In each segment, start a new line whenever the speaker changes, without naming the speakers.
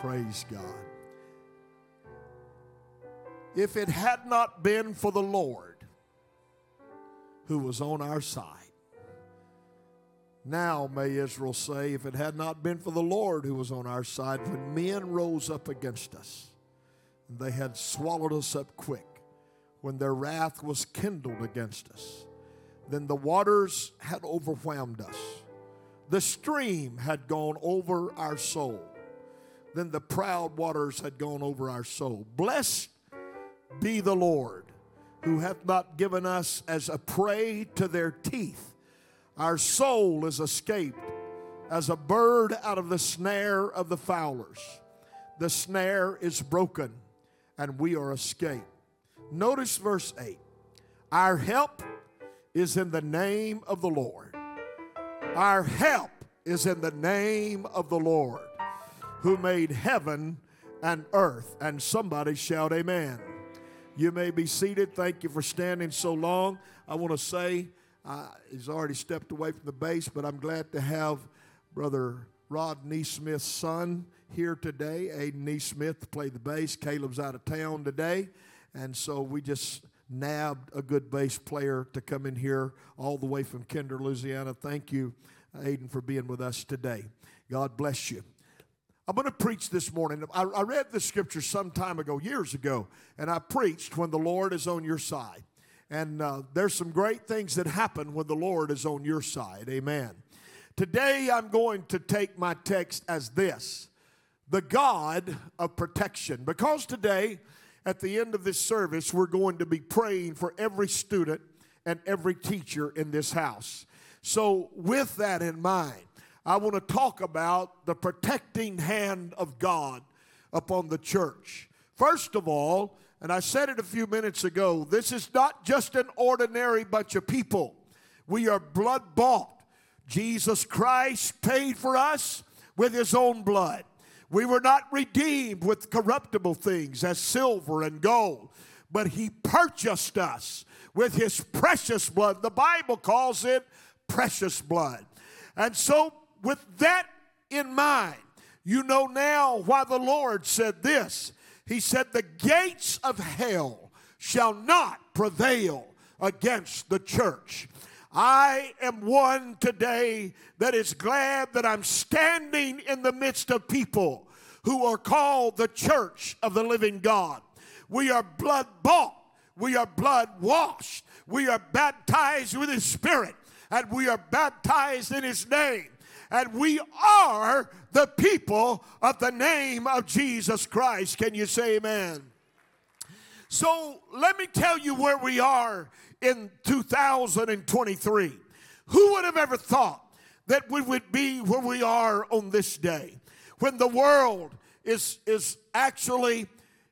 Praise God. If it had not been for the Lord who was on our side, now may Israel say, if it had not been for the Lord who was on our side, when men rose up against us, and they had swallowed us up quick, when their wrath was kindled against us, then the waters had overwhelmed us. The stream had gone over our soul. Then the proud waters had gone over our soul. Blessed be the Lord, who hath not given us as a prey to their teeth. Our soul is escaped as a bird out of the snare of the fowlers. The snare is broken, and we are escaped. Notice verse 8 Our help is in the name of the Lord. Our help is in the name of the Lord who made heaven and earth. And somebody shout, Amen. You may be seated. Thank you for standing so long. I want to say, uh, he's already stepped away from the bass, but I'm glad to have Brother Rod Neesmith's son here today. Aiden Neesmith to play the bass. Caleb's out of town today. And so we just nabbed a good bass player to come in here all the way from Kinder, Louisiana. Thank you, Aiden, for being with us today. God bless you. I'm going to preach this morning. I, I read the scripture some time ago, years ago, and I preached when the Lord is on your side. And uh, there's some great things that happen when the Lord is on your side. Amen. Today, I'm going to take my text as this the God of protection. Because today, at the end of this service, we're going to be praying for every student and every teacher in this house. So, with that in mind, I want to talk about the protecting hand of God upon the church. First of all, and I said it a few minutes ago, this is not just an ordinary bunch of people. We are blood bought. Jesus Christ paid for us with his own blood. We were not redeemed with corruptible things as silver and gold, but he purchased us with his precious blood. The Bible calls it precious blood. And so with that in mind, you know now why the Lord said this. He said, The gates of hell shall not prevail against the church. I am one today that is glad that I'm standing in the midst of people who are called the church of the living God. We are blood bought, we are blood washed, we are baptized with His Spirit, and we are baptized in His name and we are the people of the name of Jesus Christ. Can you say amen? So let me tell you where we are in 2023. Who would have ever thought that we would be where we are on this day when the world is, is actually,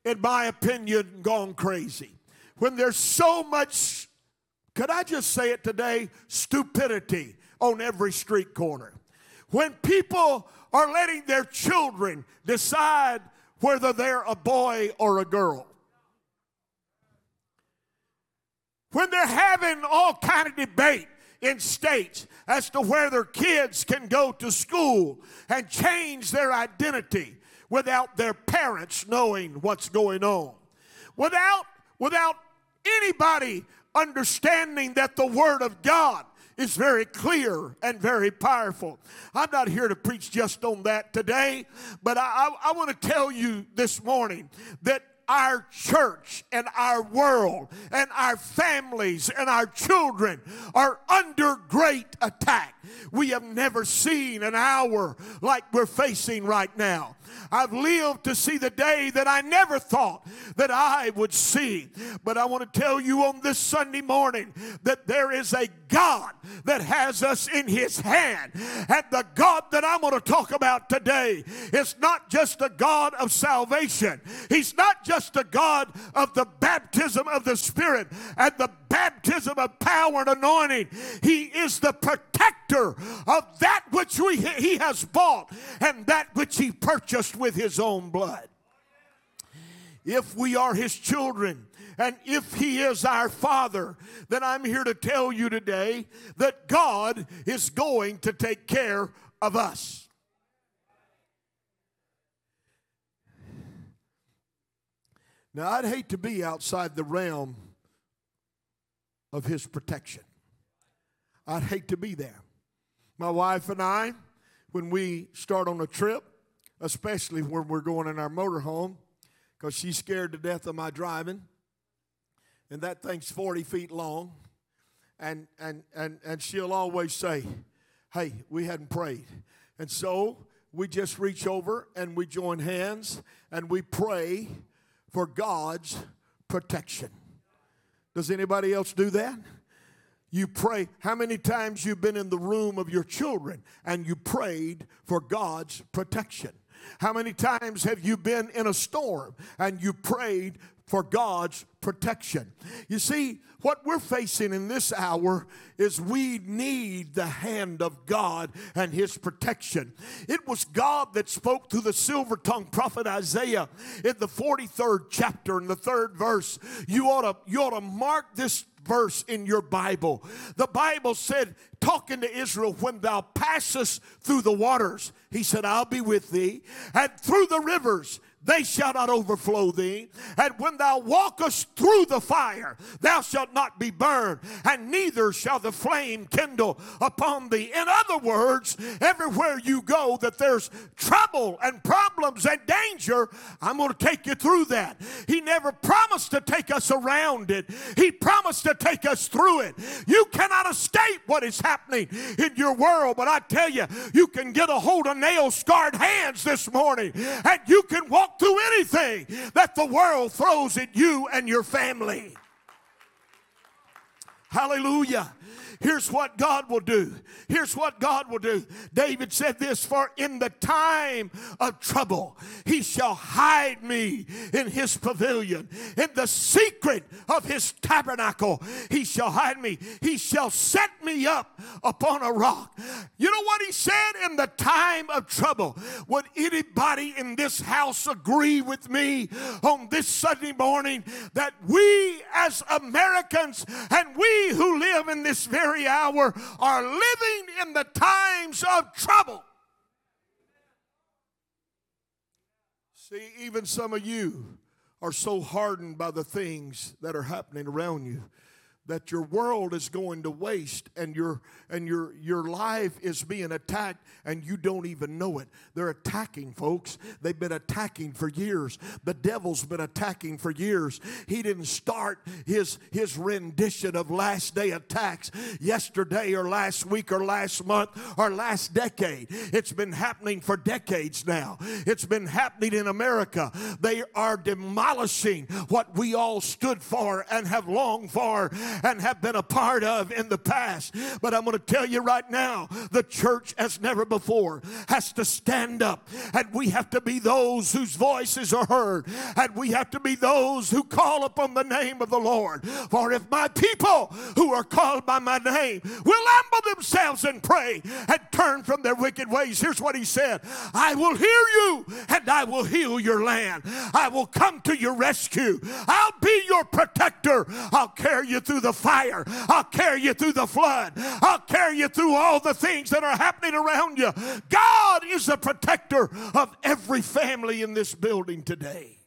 in my opinion, gone crazy? When there's so much, could I just say it today, stupidity on every street corner when people are letting their children decide whether they're a boy or a girl. When they're having all kind of debate in states as to where their kids can go to school and change their identity without their parents knowing what's going on. Without without anybody understanding that the word of God is very clear and very powerful. I'm not here to preach just on that today, but I, I, I want to tell you this morning that our church and our world and our families and our children are under great attack. We have never seen an hour like we're facing right now. I've lived to see the day that I never thought that I would see. But I want to tell you on this Sunday morning that there is a God that has us in his hand. And the God that I'm going to talk about today is not just the God of salvation, He's not just the God of the baptism of the Spirit and the baptism of power and anointing. He is the protector of that which we, He has bought and that which He purchased with His own blood. If we are His children, and if He is our Father, then I'm here to tell you today that God is going to take care of us. Now, I'd hate to be outside the realm of His protection. I'd hate to be there. My wife and I, when we start on a trip, especially when we're going in our motorhome, because she's scared to death of my driving, and that thing's 40 feet long, and, and, and, and she'll always say, Hey, we hadn't prayed. And so we just reach over and we join hands and we pray for God's protection. Does anybody else do that? You pray. How many times you've been in the room of your children and you prayed for God's protection? How many times have you been in a storm and you prayed for God's protection. You see, what we're facing in this hour is we need the hand of God and His protection. It was God that spoke to the silver tongued prophet Isaiah in the 43rd chapter, in the third verse. You ought to, you ought to mark this verse in your Bible. The Bible said, talking to Israel, when thou passest through the waters, he said, I'll be with thee, and through the rivers, they shall not overflow thee. And when thou walkest through the fire, thou shalt not be burned, and neither shall the flame kindle upon thee. In other words, everywhere you go that there's trouble and problems and danger, I'm going to take you through that. He never promised to take us around it, He promised to take us through it. You cannot escape what is happening in your world, but I tell you, you can get a hold of nail scarred hands this morning, and you can walk through anything that the world throws at you and your family. Hallelujah. Here's what God will do. Here's what God will do. David said this For in the time of trouble, he shall hide me in his pavilion. In the secret of his tabernacle, he shall hide me. He shall set me up upon a rock. You know what he said? In the time of trouble. Would anybody in this house agree with me on this Sunday morning that we as Americans and we who live in this very very hour are living in the times of trouble. See, even some of you are so hardened by the things that are happening around you that your world is going to waste and your and your your life is being attacked and you don't even know it. They're attacking folks. They've been attacking for years. The devil's been attacking for years. He didn't start his his rendition of last day attacks yesterday or last week or last month or last decade. It's been happening for decades now. It's been happening in america. They are demolishing what we all stood for and have longed for and have been a part of in the past. But I'm going to tell you right now the church, as never before, has to stand up, and we have to be those whose voices are heard, and we have to be those who call upon the name of the Lord. For if my people who are called by my name will humble themselves and pray and turn from their wicked ways, here's what he said I will hear you and I will heal your land. I will come to your rescue. I'll your protector. I'll carry you through the fire. I'll carry you through the flood. I'll carry you through all the things that are happening around you. God is the protector of every family in this building today.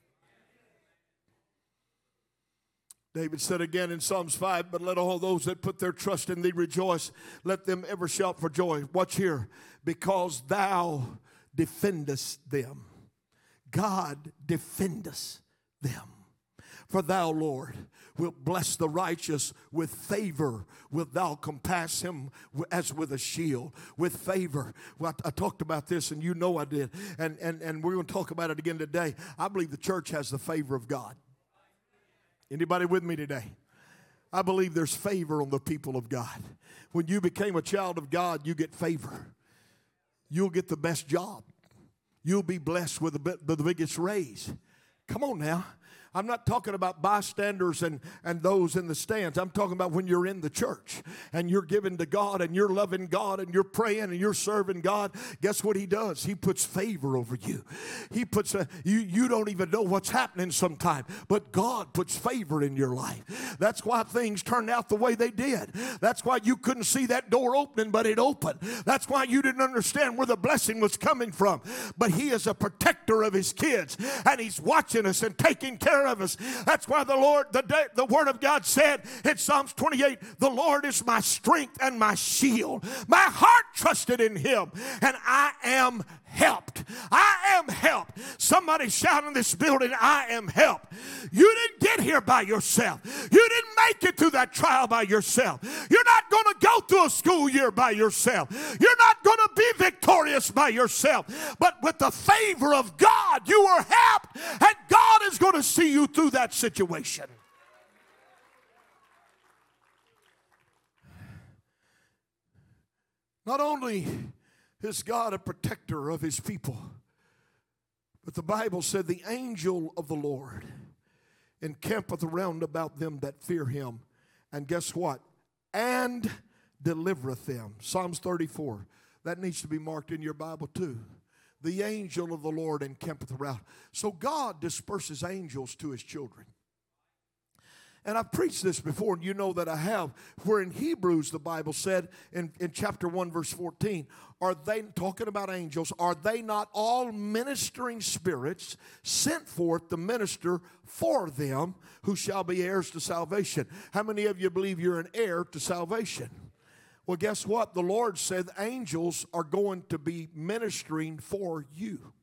David said again in Psalms 5, but let all those that put their trust in thee rejoice. Let them ever shout for joy. Watch here. Because thou defendest them. God defendest them. For thou, Lord, wilt bless the righteous with favor, wilt thou compass him as with a shield, with favor. Well, I, I talked about this, and you know I did, and, and, and we're going to talk about it again today. I believe the church has the favor of God. Anybody with me today? I believe there's favor on the people of God. When you became a child of God, you get favor. You'll get the best job. You'll be blessed with the, the biggest raise. Come on now. I'm not talking about bystanders and, and those in the stands. I'm talking about when you're in the church and you're giving to God and you're loving God and you're praying and you're serving God. Guess what He does? He puts favor over you. He puts a, you, you don't even know what's happening sometimes, but God puts favor in your life. That's why things turned out the way they did. That's why you couldn't see that door opening, but it opened. That's why you didn't understand where the blessing was coming from. But He is a protector of His kids and He's watching us and taking taking care of us. That's why the Lord, the, day, the Word of God said in Psalms 28, the Lord is my strength and my shield. My heart trusted in Him, and I am helped. I am helped. Somebody shout in this building, I am helped. You didn't get here by yourself. You didn't make it through that trial by yourself. You're not going to go through a school year by yourself. You're not going to be victorious by yourself. But with the favor of God, you are helped, and God is going to see you through that situation. Not only is God a protector of his people, but the Bible said, The angel of the Lord encampeth around about them that fear him. And guess what? And delivereth them. Psalms 34. That needs to be marked in your Bible too. The angel of the Lord encampeth around. So God disperses angels to his children. And I've preached this before, and you know that I have. Where in Hebrews, the Bible said in, in chapter 1, verse 14, are they, talking about angels, are they not all ministering spirits sent forth to minister for them who shall be heirs to salvation? How many of you believe you're an heir to salvation? Well, guess what? The Lord said angels are going to be ministering for you.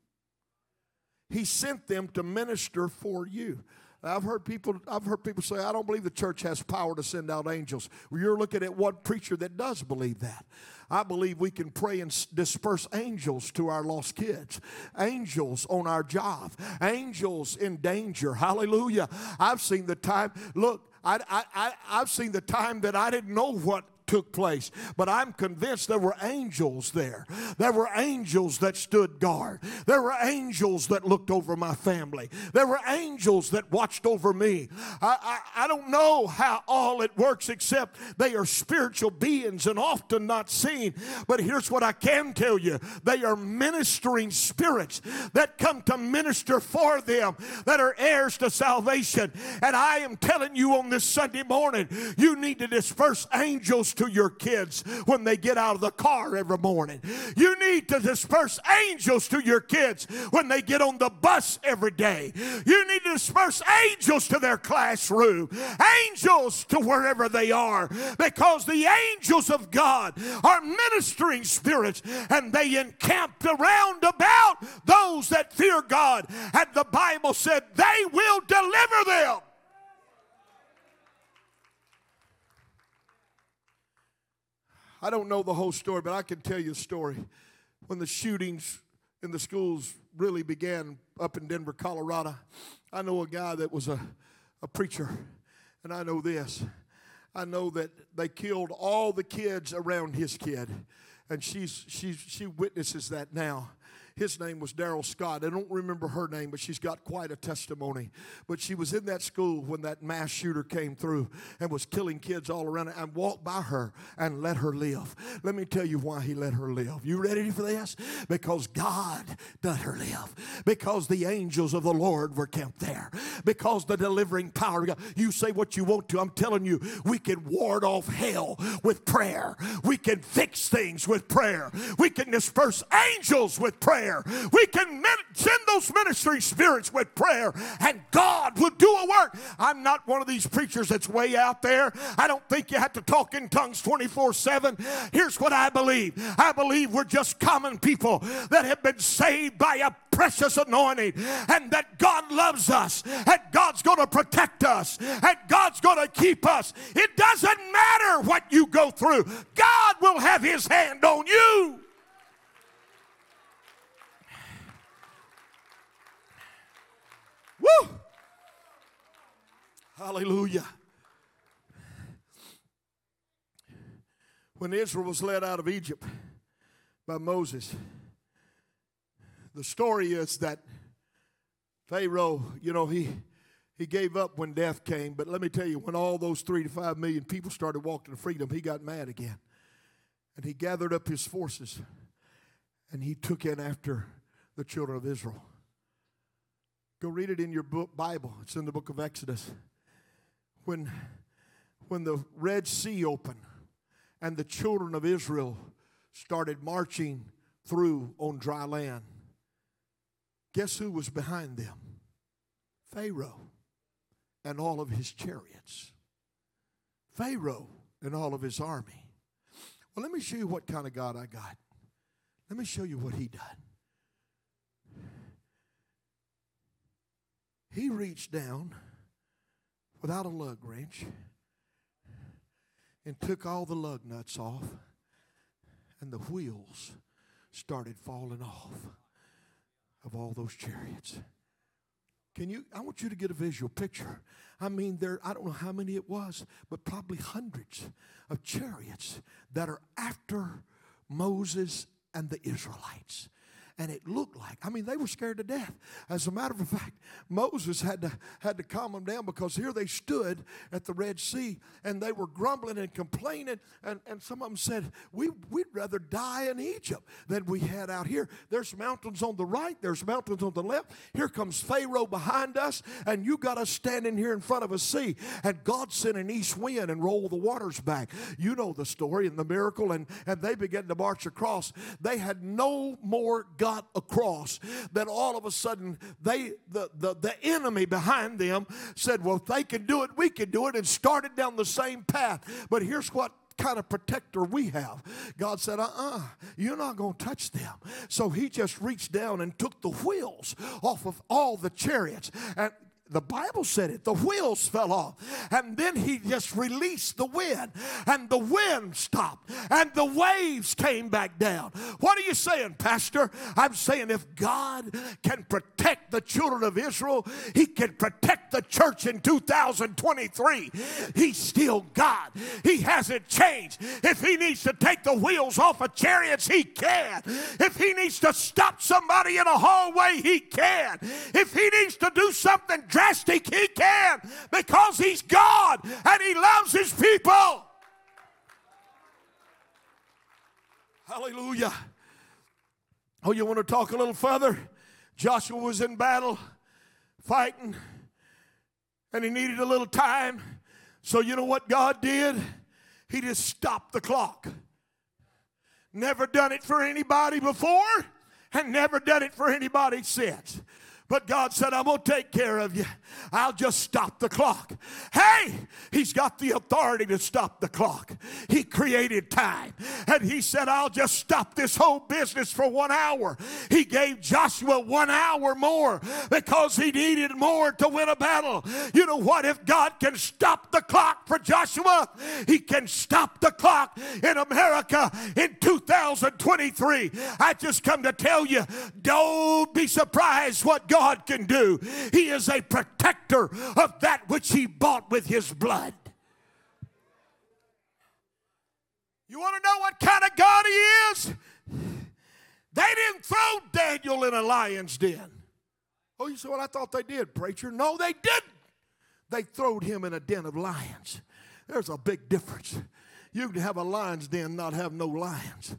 He sent them to minister for you. I've heard people. I've heard people say, "I don't believe the church has power to send out angels." Well, you're looking at one preacher that does believe that. I believe we can pray and disperse angels to our lost kids, angels on our job, angels in danger. Hallelujah! I've seen the time. Look, I, I, I, I've seen the time that I didn't know what took place. But I'm convinced there were angels there. There were angels that stood guard. There were angels that looked over my family. There were angels that watched over me. I, I, I don't know how all it works except they are spiritual beings and often not seen. But here's what I can tell you they are ministering spirits that come to minister for them that are heirs to salvation. And I am telling you on this Sunday morning, you need to disperse angels to your kids when they get out of the car every morning. You need to disperse angels to your kids when they get on the bus every day. You need to disperse angels to their classroom, angels to wherever they are, because the angels of God are ministering spirits and they encamped around about those that fear God. And the Bible said they will deliver them. I don't know the whole story, but I can tell you a story. When the shootings in the schools really began up in Denver, Colorado, I know a guy that was a, a preacher, and I know this. I know that they killed all the kids around his kid, and she's, she's, she witnesses that now. His name was Darrell Scott. I don't remember her name, but she's got quite a testimony. But she was in that school when that mass shooter came through and was killing kids all around and walked by her and let her live. Let me tell you why he let her live. You ready for this? Because God let her live. Because the angels of the Lord were camped there. Because the delivering power of God. You say what you want to. I'm telling you, we can ward off hell with prayer. We can fix things with prayer. We can disperse angels with prayer prayer. We can send those ministering spirits with prayer, and God will do a work. I'm not one of these preachers that's way out there. I don't think you have to talk in tongues 24 7. Here's what I believe I believe we're just common people that have been saved by a precious anointing, and that God loves us, and God's going to protect us, and God's going to keep us. It doesn't matter what you go through, God will have His hand on you. Woo! Hallelujah. When Israel was led out of Egypt by Moses, the story is that Pharaoh, you know, he he gave up when death came, but let me tell you, when all those three to five million people started walking to freedom, he got mad again. And he gathered up his forces and he took in after the children of Israel. Go read it in your book Bible. It's in the book of Exodus. When when the Red Sea opened and the children of Israel started marching through on dry land. Guess who was behind them? Pharaoh and all of his chariots. Pharaoh and all of his army. Well, let me show you what kind of God I got. Let me show you what he done. He reached down without a lug wrench and took all the lug nuts off, and the wheels started falling off of all those chariots. Can you? I want you to get a visual picture. I mean, there, I don't know how many it was, but probably hundreds of chariots that are after Moses and the Israelites and it looked like i mean they were scared to death. As a matter of fact moses had to had to calm them down because here they stood at the red sea and they were grumbling and complaining. And, and some of them said we, we'd rather die in egypt than we had out here. There's mountains on the right there's mountains on the left. Here comes pharaoh behind us and you got us standing here in front of a sea. And god sent an east wind and rolled the waters back. You know the story and the miracle and, and they began to march across. They had no more got across that all of a sudden they the, the, the enemy behind them said, Well, if they can do it, we can do it, and started down the same path. But here's what kind of protector we have. God said, uh uh-uh, uh, you are not going to touch them. So he just reached down and took the wheels off of all the chariots. And the Bible said it. The wheels fell off. And then he just released the wind. And the wind stopped. And the waves came back down. What are you saying, Pastor? I'm saying if God can protect the children of Israel, he can protect the church in 2023. He's still God. He hasn't changed. If he needs to take the wheels off of chariots, he can. If he needs to stop somebody in a hallway, he can. If he needs to do something drastic he can because he's God and he loves his people. Hallelujah. Oh, you want to talk a little further? Joshua was in battle, fighting, and he needed a little time. So, you know what God did? He just stopped the clock. Never done it for anybody before, and never done it for anybody since. But God said, I'm going to take care of you. I'll just stop the clock. Hey, He's got the authority to stop the clock. He created time. And He said, I'll just stop this whole business for one hour. He gave Joshua one hour more because he needed more to win a battle. You know what? If God can stop the clock for Joshua, He can stop the clock in America in 2023. I just come to tell you don't be surprised what God can do. He is a protector of that which He bought with His blood. You want to know what kind of God He is? They didn't throw Daniel in a lion's den. Oh, you say, well, I thought they did, preacher. No, they didn't. They throwed him in a den of lions. There's a big difference. You can have a lion's den, not have no lions.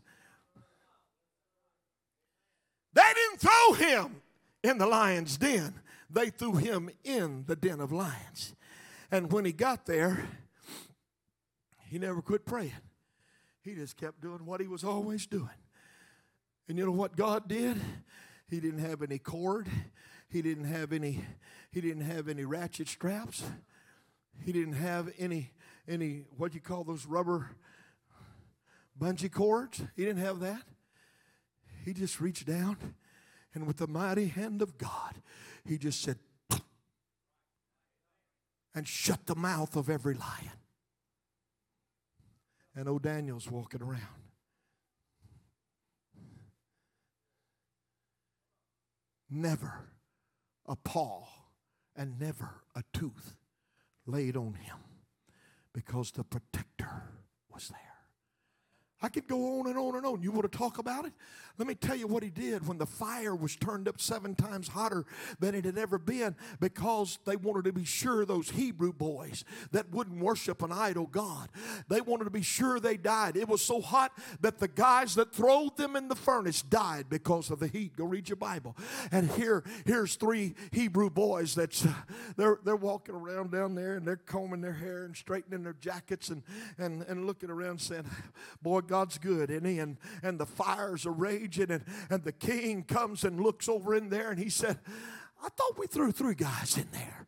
They didn't throw him in the lion's den. They threw him in the den of lions. And when he got there, he never quit praying. He just kept doing what he was always doing. And you know what God did? He didn't have any cord. He didn't have any he didn't have any ratchet straps. He didn't have any any what you call those rubber bungee cords. He didn't have that. He just reached down and with the mighty hand of God, he just said, and shut the mouth of every lion. And old Daniel's walking around. Never a paw and never a tooth laid on him because the protector was there. I could go on and on and on. You want to talk about it? Let me tell you what he did when the fire was turned up seven times hotter than it had ever been because they wanted to be sure those Hebrew boys that wouldn't worship an idol God, they wanted to be sure they died. It was so hot that the guys that threw them in the furnace died because of the heat. Go read your Bible. And here, here's three Hebrew boys that's they're they're walking around down there and they're combing their hair and straightening their jackets and and, and looking around saying, Boy, God's good, isn't he? And and the fires are raging and, and the king comes and looks over in there and he said, I thought we threw three guys in there.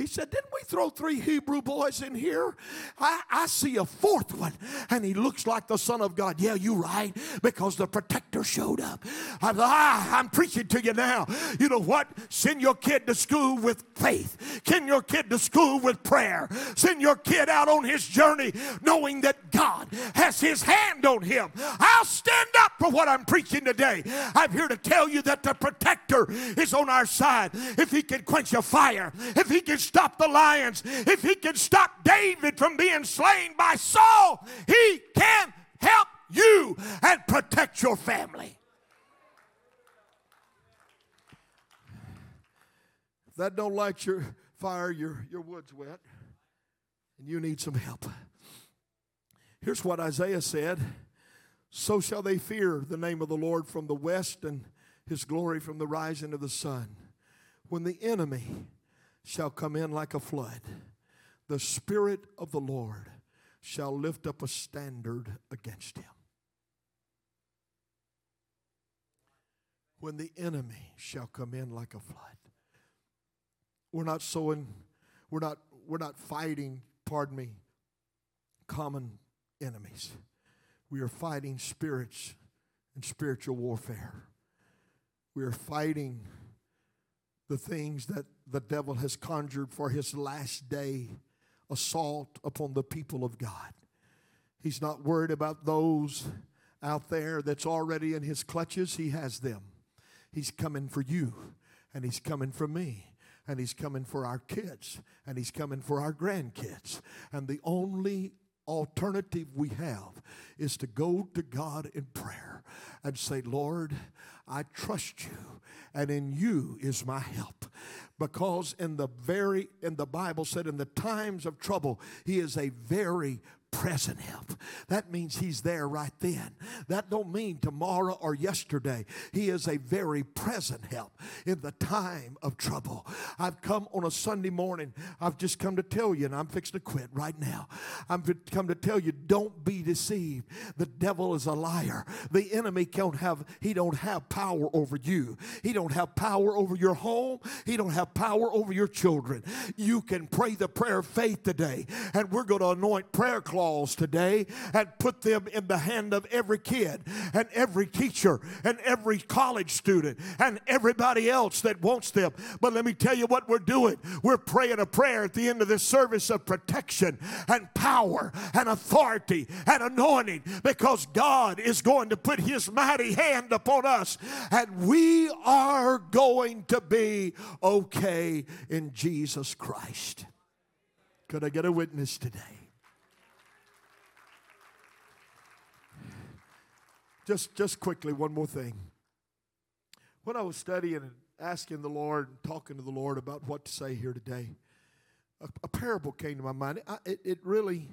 He said, Didn't we throw three Hebrew boys in here? I, I see a fourth one, and he looks like the Son of God. Yeah, you're right, because the protector showed up. I, ah, I'm preaching to you now. You know what? Send your kid to school with faith, send your kid to school with prayer, send your kid out on his journey knowing that God has his hand on him. I'll stand up for what I'm preaching today. I'm here to tell you that the protector is on our side. If he can quench a fire, if he can stop the lions, if he can stop David from being slain by Saul, he can help you and protect your family. If that don't light your fire, your, your wood's wet, and you need some help. Here's what Isaiah said So shall they fear the name of the Lord from the west and his glory from the rising of the sun. When the enemy shall come in like a flood, the Spirit of the Lord shall lift up a standard against him. When the enemy shall come in like a flood. We're not sowing, we're not, we're not fighting, pardon me, common enemies. We are fighting spirits and spiritual warfare. We are fighting the things that the devil has conjured for his last day assault upon the people of God. He's not worried about those out there that's already in his clutches. He has them. He's coming for you, and he's coming for me and he's coming for our kids and he's coming for our grandkids and the only alternative we have is to go to God in prayer and say, Lord, I trust you, and in you is my help. Because in the very in the Bible said in the times of trouble, he is a very present help. That means he's there right then. That don't mean tomorrow or yesterday. He is a very present help in the time of trouble. I've come on a Sunday morning. I've just come to tell you, and I'm fixing to quit right now. I'm come to tell you, don't be deceived. The devil is a liar. The enemy don't have he don't have power over you. He don't have power over your home. He don't have power over your children. You can pray the prayer of faith today, and we're going to anoint prayer cloths today and put them in the hand of every kid and every teacher and every college student and everybody else that wants them. But let me tell you what we're doing. We're praying a prayer at the end of this service of protection and power and authority and anointing because God is going to put his mighty hand upon us and we are going to be okay in Jesus Christ. Could I get a witness today? Just, just quickly, one more thing. When I was studying and asking the Lord and talking to the Lord about what to say here today, a, a parable came to my mind. I, it, it really,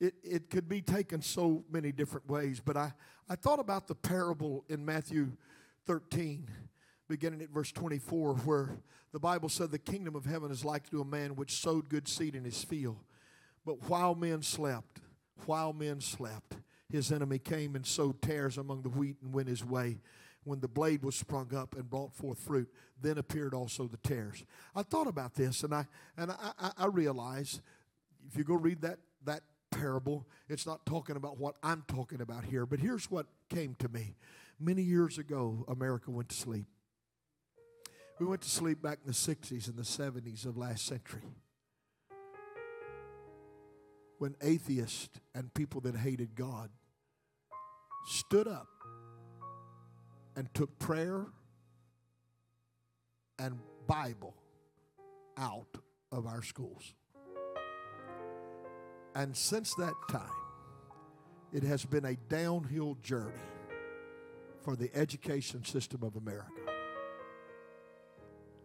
it, it could be taken so many different ways, but I, I thought about the parable in Matthew 13, beginning at verse 24, where the Bible said, The kingdom of heaven is like to a man which sowed good seed in his field. But while men slept, while men slept, his enemy came and sowed tares among the wheat and went his way. When the blade was sprung up and brought forth fruit, then appeared also the tares. I thought about this and I and I, I, realized if you go read that that parable, it's not talking about what I'm talking about here. But here's what came to me. Many years ago, America went to sleep. We went to sleep back in the 60s and the 70s of last century when atheists and people that hated God stood up and took prayer and Bible out of our schools. And since that time, it has been a downhill journey for the education system of America.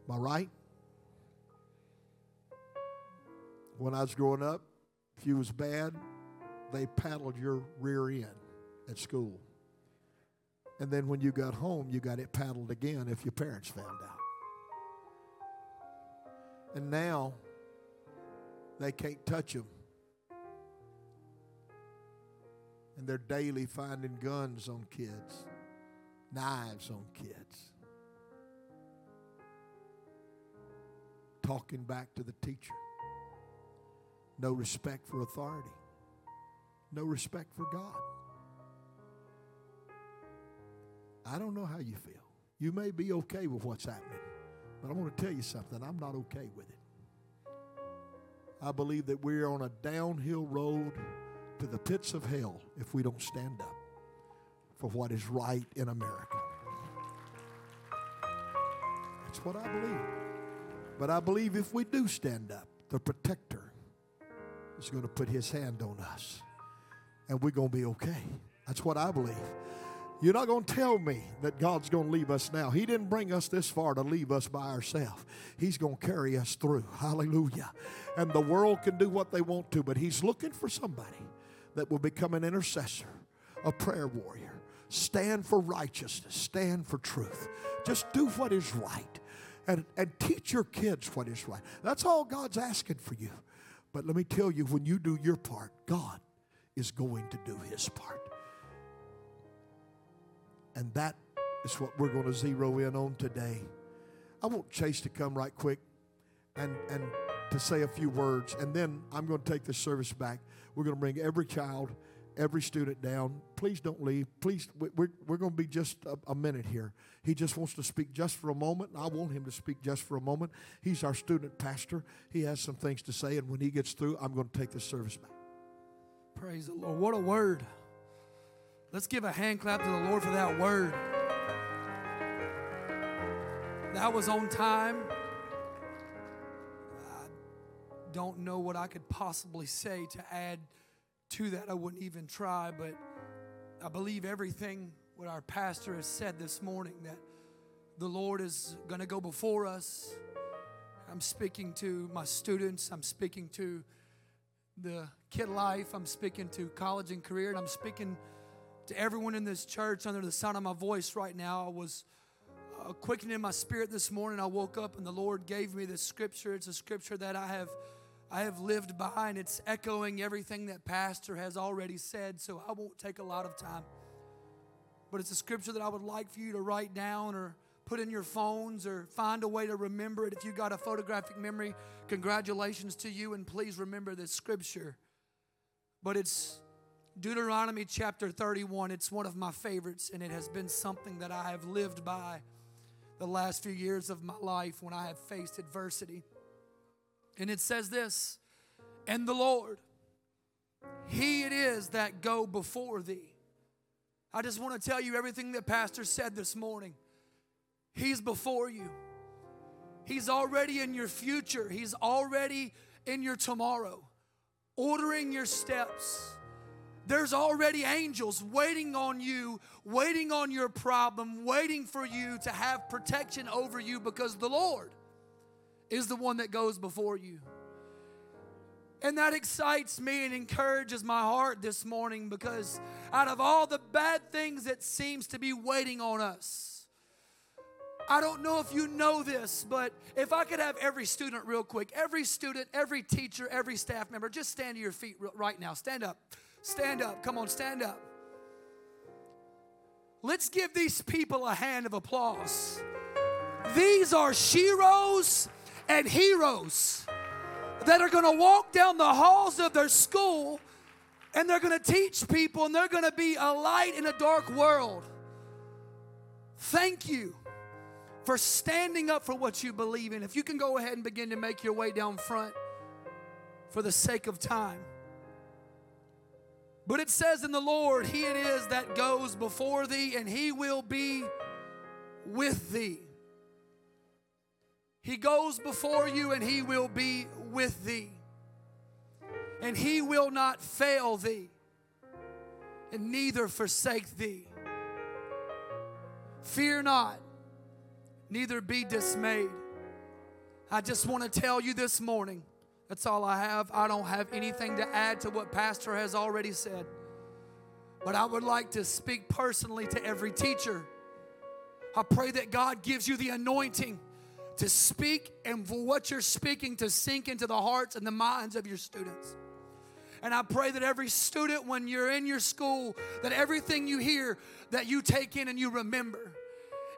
Am I right? When I was growing up, if you was bad, they paddled your rear end at school. And then when you got home, you got it paddled again if your parents found out. And now they can't touch them. And they're daily finding guns on kids, knives on kids. talking back to the teacher. No respect for authority. No respect for God. I don't know how you feel. You may be okay with what's happening, but I want to tell you something. I'm not okay with it. I believe that we're on a downhill road to the pits of hell if we don't stand up for what is right in America. That's what I believe. But I believe if we do stand up, the protector is going to put his hand on us and we're going to be okay. That's what I believe. You're not going to tell me that God's going to leave us now. He didn't bring us this far to leave us by ourselves. He's going to carry us through. Hallelujah. And the world can do what they want to, but He's looking for somebody that will become an intercessor, a prayer warrior, stand for righteousness, stand for truth. Just do what is right and, and teach your kids what is right. That's all God's asking for you. But let me tell you, when you do your part, God is going to do His part. And that is what we're going to zero in on today. I want Chase to come right quick and, and to say a few words, and then I'm going to take the service back. We're going to bring every child, every student down. Please don't leave. Please, we're, we're going to be just a, a minute here. He just wants to speak just for a moment, I want him to speak just for a moment. He's our student pastor. He has some things to say, and when he gets through, I'm going to take the service back.
Praise the Lord. What a word. Let's give a hand clap to the Lord for that word. That was on time. I don't know what I could possibly say to add to that. I wouldn't even try, but I believe everything what our pastor has said this morning that the Lord is going to go before us. I'm speaking to my students, I'm speaking to the kid life, I'm speaking to college and career, and I'm speaking to everyone in this church under the sound of my voice right now. I was uh, my spirit this morning. I woke up and the Lord gave me this scripture. It's a scripture that I have I have lived by, and it's echoing everything that Pastor has already said. So I won't take a lot of time. But it's a scripture that I would like for you to write down or put in your phones or find a way to remember it. If you got a photographic memory, congratulations to you, and please remember this scripture. But it's Deuteronomy chapter 31, it's one of my favorites, and it has been something that I have lived by the last few years of my life when I have faced adversity. And it says this And the Lord, He it is that go before thee. I just want to tell you everything that Pastor said this morning. He's before you. He's already in your future. He's already in your tomorrow, ordering your steps. There's already angels waiting on you, waiting on your problem, waiting for you to have protection over you because the Lord is the one that goes before you. And that excites me and encourages my heart this morning because out of all the bad things that seems to be waiting on us, I don't know if you know this, but if I could have every student real quick, every student, every teacher, every staff member, just stand to your feet right now. Stand up. Stand up. Come on, stand up. Let's give these people a hand of applause. These are sheroes and heroes that are going to walk down the halls of their school and they're going to teach people and they're going to be a light in a dark world. Thank you for standing up for what you believe in. If you can go ahead and begin to make your way down front for the sake of time. But it says in the Lord, He it is that goes before thee, and He will be with thee. He goes before you, and He will be with thee. And He will not fail thee, and neither forsake thee. Fear not, neither be dismayed. I just want to tell you this morning that's all I have. I don't have anything to add to what Pastor has already said. But I would like to speak personally to every teacher. I pray that God gives you the anointing to speak and for what you're speaking to sink into the hearts and the minds of your students. And I pray that every student, when you're in your school, that everything you hear, that you take in and you remember.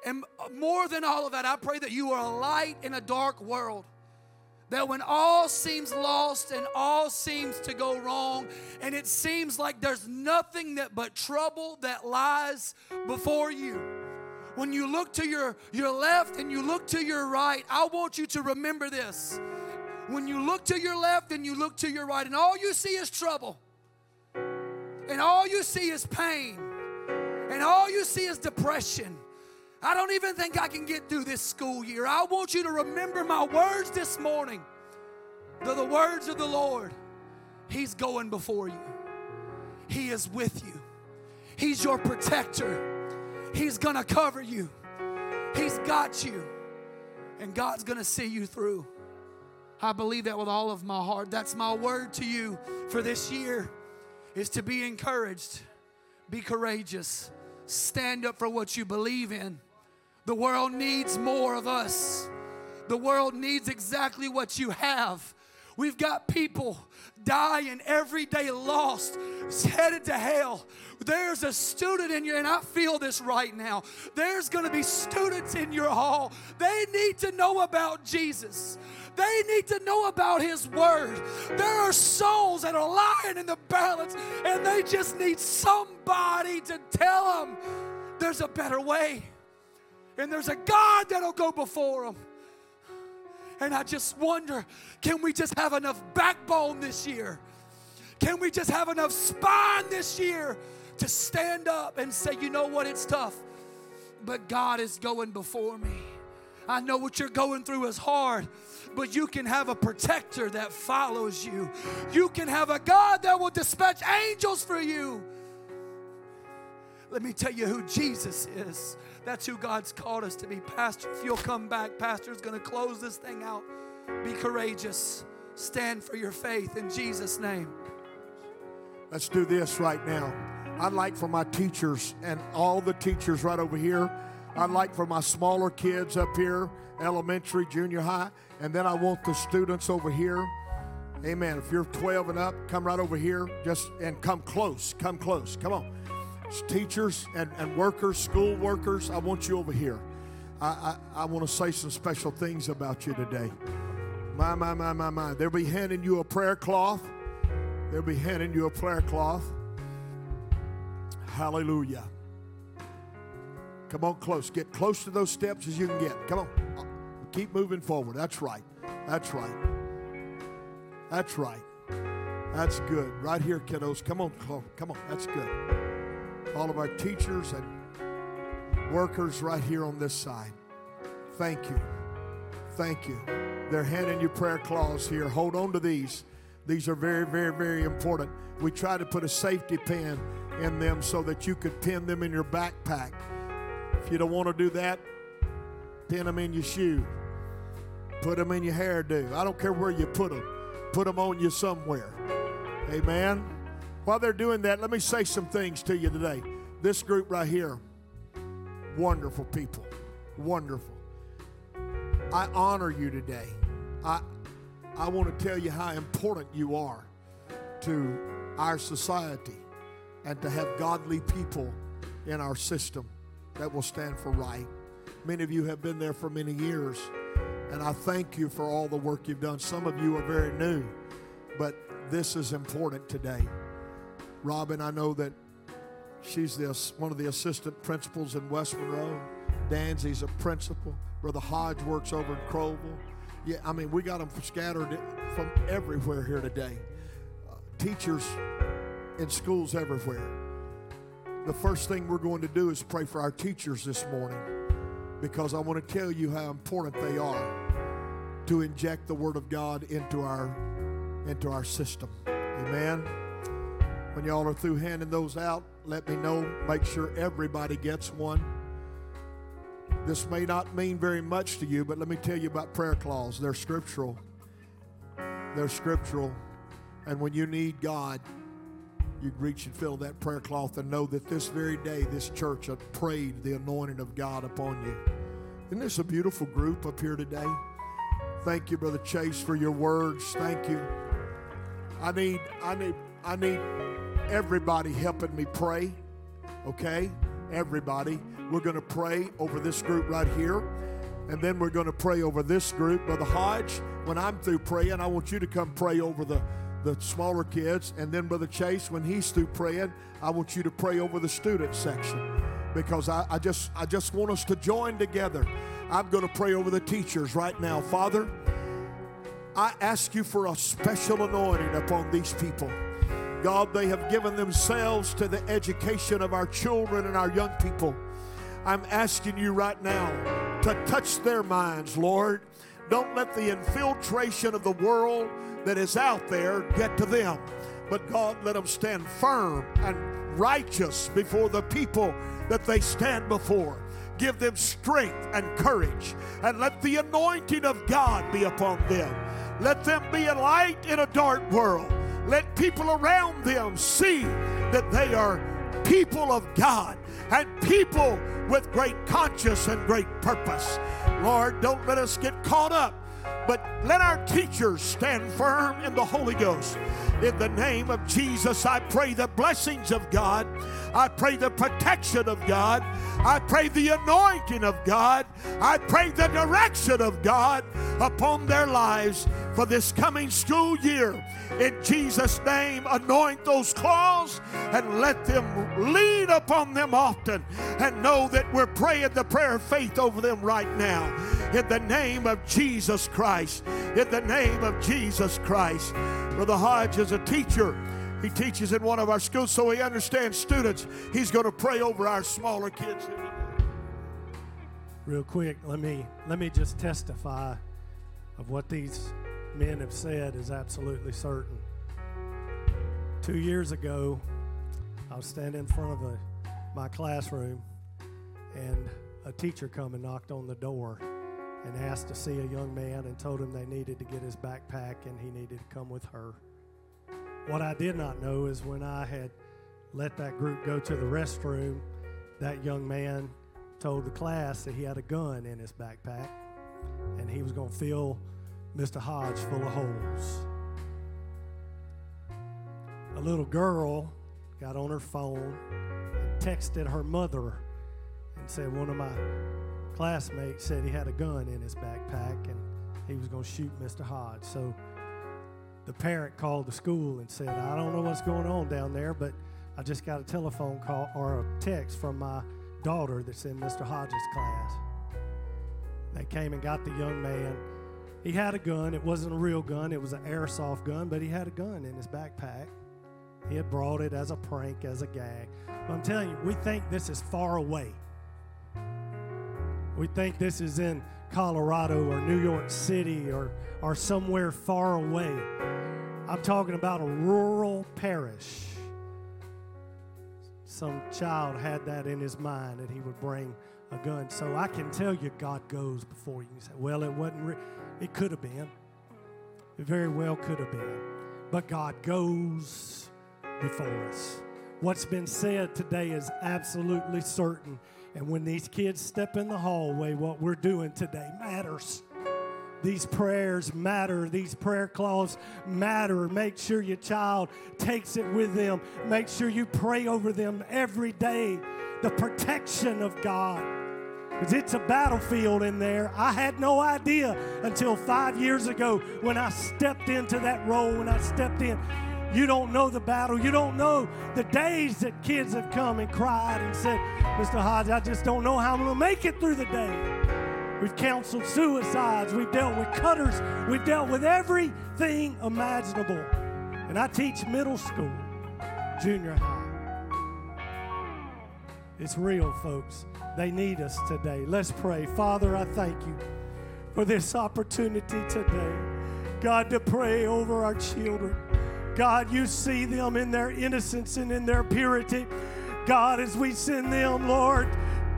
And more than all of that, I pray that you are a light in a dark world that when all seems lost and all seems to go wrong, and it seems like there's nothing that but trouble that lies before you, when you look to your, your left and you look to your right, I want you to remember this. When you look to your left and you look to your right, and all you see is trouble, and all you see is pain, and all you see is depression. I don't even think I can get through this school year. I want you to remember my words this morning. They're the words of the Lord. He's going before you, He is with you, He's your protector. He's gonna cover you, He's got you, and God's gonna see you through. I believe that with all of my heart. That's my word to you for this year is to be encouraged, be courageous, stand up for what you believe in. The world needs more of us. The world needs exactly what you have. We've got people dying every day lost, headed to hell. There's a student in you, and I feel this right now. There's going to be students in your hall. They need to know about Jesus. They need to know about His Word. There are souls that are lying in the balance, and they just need somebody to tell them there's a better way. And there's a God that'll go before them. And I just wonder can we just have enough backbone this year? Can we just have enough spine this year to stand up and say, you know what, it's tough, but God is going before me. I know what you're going through is hard, but you can have a protector that follows you. You can have a God that will dispatch angels for you. Let me tell you who Jesus is. That's who God's called us to be. Pastor, if you'll come back, Pastor's going to close this thing out. Be courageous. Stand for your faith in Jesus' name.
Let's do this right now. I'd like for my teachers and all the teachers right over here. I'd like for my smaller kids up here, elementary, junior high, and then I want the students over here. Amen. If you're 12 and up, come right over here. Just and come close. Come close. Come on teachers and, and workers, school workers, I want you over here. I, I, I want to say some special things about you today. My, my, my, my, my. They'll be handing you a prayer cloth. They'll be handing you a prayer cloth. Hallelujah. Come on, close. Get close to those steps as you can get. Come on. Keep moving forward. That's right. That's right. That's right. That's good. Right here, kiddos. Come on, come on. That's good all of our teachers and workers right here on this side. Thank you. Thank you. They're handing you prayer claws here. Hold on to these. These are very, very, very important. We try to put a safety pin in them so that you could pin them in your backpack. If you don't want to do that, pin them in your shoe. Put them in your hairdo. I don't care where you put them. Put them on you somewhere. Amen. While they're doing that, let me say some things to you today. This group right here, wonderful people. Wonderful. I honor you today. I, I want to tell you how important you are to our society and to have godly people in our system that will stand for right. Many of you have been there for many years, and I thank you for all the work you've done. Some of you are very new, but this is important today. Robin, I know that she's this one of the assistant principals in West Monroe. Danzy's a principal. Brother Hodge works over in Crowell. Yeah, I mean, we got them scattered from everywhere here today. Uh, teachers in schools everywhere. The first thing we're going to do is pray for our teachers this morning because I want to tell you how important they are to inject the Word of God into our into our system. Amen. When y'all are through handing those out, let me know. Make sure everybody gets one. This may not mean very much to you, but let me tell you about prayer claws. They're scriptural. They're scriptural. And when you need God, you reach and fill that prayer cloth and know that this very day, this church had prayed the anointing of God upon you. Isn't this a beautiful group up here today? Thank you, Brother Chance, for your words. Thank you. I need, I need, I need everybody helping me pray, okay? Everybody. We're going to pray over this group right here. And then we're going to pray over this group. Brother Hodge, when I'm through praying, I want you to come pray over the, the smaller kids. And then Brother Chance, when he's through praying, I want you to pray over the student section. Because I, I just I just want us to join together. I'm going to pray over the teachers right now. Father, I ask you for a special anointing upon these people. God, they have given themselves to the education of our children and our young people. I'm asking you right now to touch their minds, Lord. Don't let the infiltration of the world that is out there get to them. But God, let them stand firm and righteous before the people that they stand before. Give them strength and courage, and let the anointing of God be upon them. Let them be a light in a dark world. Let people around them see that they are people of God and people with great conscience and great purpose. Lord, don't let us get caught up, but let our teachers stand firm in the Holy Ghost. In the name of Jesus, I pray the blessings of God. I pray the protection of God. I pray the anointing of God. I pray the direction of God upon their lives for this coming school year. In Jesus' name, anoint those claws and let them lean upon them often and know that we're praying the prayer of faith over them right now. In the name of Jesus Christ. In the name of Jesus Christ. Brother Hodge is a teacher. He teaches in one of our schools, so he understands students. He's going to pray over our smaller kids.
Real quick, let me let me just testify of what these men have said is absolutely certain. Two years ago, I was standing in front of a, my classroom, and a teacher come and knocked on the door and asked to see a young man and told him they needed to get his backpack and he needed to come with her. What I did not know is when I had let that group go to the restroom, that young man told the class that he had a gun in his backpack and he was going to fill Mr. Hodge full of holes. A little girl got on her phone and texted her mother and said one of my classmates said he had a gun in his backpack and he was going to shoot Mr. Hodge. So the parent called the school and said, I don't know what's going on down there, but I just got a telephone call or a text from my daughter that's in Mr. Hodges' class. They came and got the young man he had a gun. It wasn't a real gun, it was an airsoft gun, but he had a gun in his backpack. He had brought it as a prank, as a gag. But I'm telling you, we think this is far away. We think this is in Colorado or New York City or, or somewhere far away. I'm talking about a rural parish. Some child had that in his mind that he would bring a gun. So I can tell you, God goes before you. Say, well, it wasn't. Re- it could have been. It very well could have been. But God goes before us. What's been said today is absolutely certain. And when these kids step in the hallway, what we're doing today matters. These prayers matter. These prayer claws matter. Make sure your child takes it with them. Make sure you pray over them every day. The protection of God because it's a battlefield in there. I had no idea until five years ago when I stepped into that role, when I stepped in. You don't know the battle. You don't know the days that kids have come and cried and said, Mr. Hodge, I just don't know how I'm going to make it through the day. We've counseled suicides. We've dealt with cutters. We've dealt with everything imaginable. And I teach middle school, junior high. It's real, folks. They need us today. Let's pray. Father, I thank you for this opportunity today. God, to pray over our children. God, you see them in their innocence and in their purity. God, as we send them, Lord,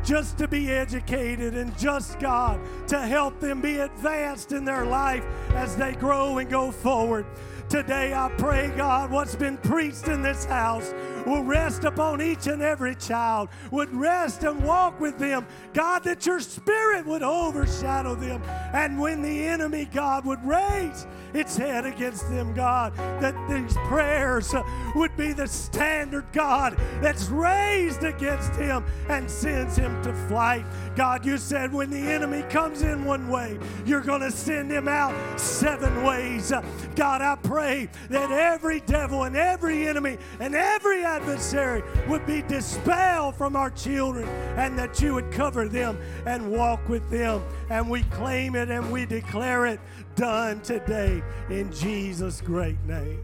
just to be educated and just, God, to help them be advanced in their life as they grow and go forward. Today, I pray, God, what's been preached in this house will rest upon each and every child, would rest and walk with them. God, that your spirit would overshadow them. And when the enemy, God, would raise its head against them, God, that these prayers would be the standard, God, that's raised against him and sends him to flight. God, you said when the enemy comes in one way, you're going to send him out seven ways. God, I pray that every devil and every enemy and every adversary would be dispelled from our children and that you would cover them and walk with them. And we claim it and we declare it done today in Jesus' great name.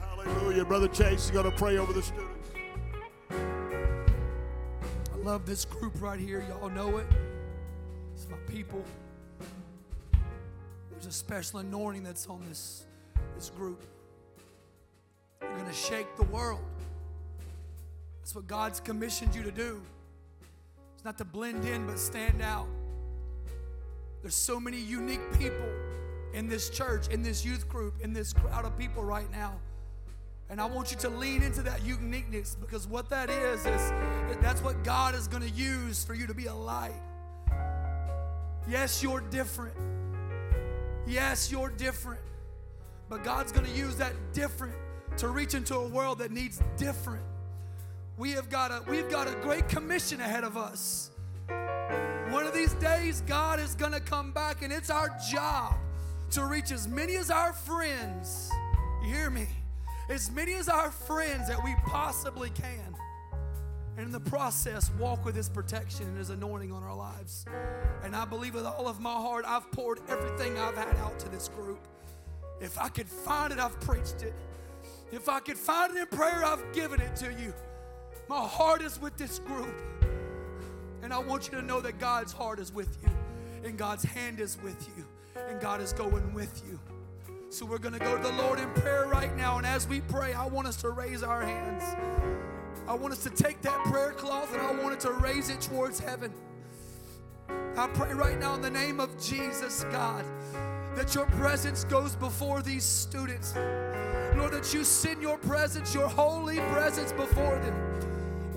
Hallelujah. Brother Chance is going to pray over the students.
I love this group right here. Y'all know it. It's my people. There's a special anointing that's on this, this group. You're going to shake the world. That's what God's commissioned you to do. It's not to blend in, but stand out. There's so many unique people in this church, in this youth group, in this crowd of people right now. And I want you to lean into that uniqueness because what that is, is that's what God is going to use for you to be a light. Yes, you're different. Yes, you're different. But God's going to use that different to reach into a world that needs different. We have got a we've got a great commission ahead of us. One of these days, God is going to come back, and it's our job to reach as many as our friends. You hear me? As many as our friends that we possibly can. And in the process, walk with His protection and His anointing on our lives. And I believe with all of my heart, I've poured everything I've had out to this group. If I could find it, I've preached it. If I could find it in prayer, I've given it to you. My heart is with this group. And I want you to know that God's heart is with you, and God's hand is with you, and God is going with you. So we're going to go to the Lord in prayer right now. And as we pray, I want us to raise our hands. I want us to take that prayer cloth and I want it to raise it towards heaven. I pray right now in the name of Jesus, God, that your presence goes before these students. Lord, that you send your presence, your holy presence before them.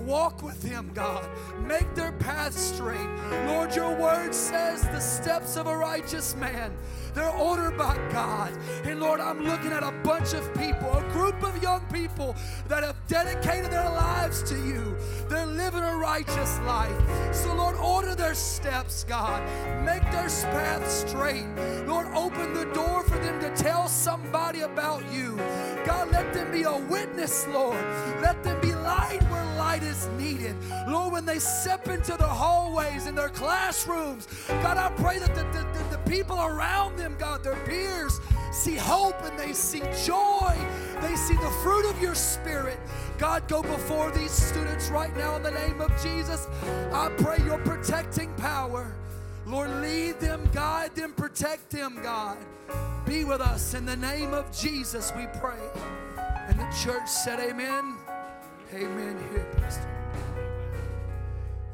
Walk with them, God. Make their path straight. Lord, your word says the steps of a righteous man, they're ordered by God. And Lord, I'm looking at a bunch of people, a group of young people that have dedicated their lives to you. They're living a righteous life. So, Lord, order their steps, God. Make their path straight. Lord, open the door for them to tell somebody about you. God, let them be a witness, Lord. Let them be light where light is needed. Lord, when they step into the hallways in their classrooms, God, I pray that the, the, the, the people around them, God, their peers, see hope and they see joy. They see the fruit of your spirit. God, go before these students right now in the name of Jesus. I pray your protecting power. Lord, lead them, guide them, protect them, God. Be with us in the name of Jesus, we pray. And the church said, Amen. Amen.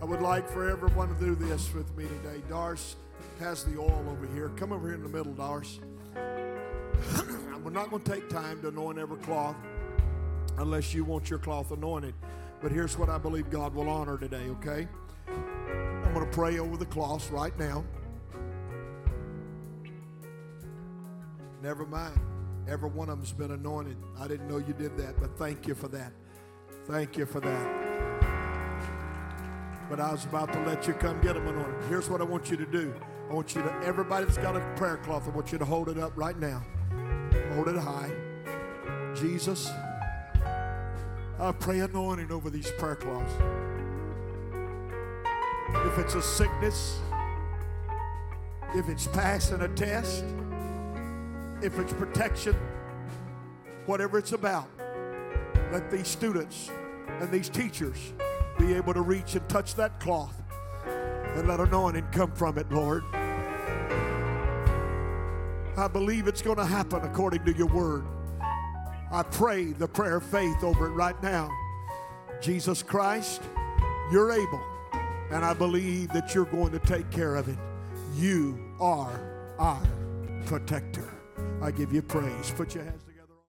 I would like for everyone to do this with me today. Doris has the oil over here. Come over here in the middle, Doris. We're not going to take time to anoint every cloth unless you want your cloth anointed. But here's what I believe God will honor today, okay? I'm going to pray over the cloths right now. Never mind. Every one of them's been anointed. I didn't know you did that, but thank you for that. Thank you for that. But I was about to let you come get them anointed. Here's what I want you to do. I want you to, everybody that's got a prayer cloth, I want you to hold it up right now. Hold it high. Jesus, I pray anointing over these prayer cloths. If it's a sickness, if it's passing a test, if it's protection, whatever it's about, let these students and these teachers be able to reach and touch that cloth and let anointing come from it, Lord. I believe it's going to happen according to your word. I pray the prayer of faith over it right now. Jesus Christ, you're able, and I believe that you're going to take care of it. You are our protector. I give you praise. Put your hands together.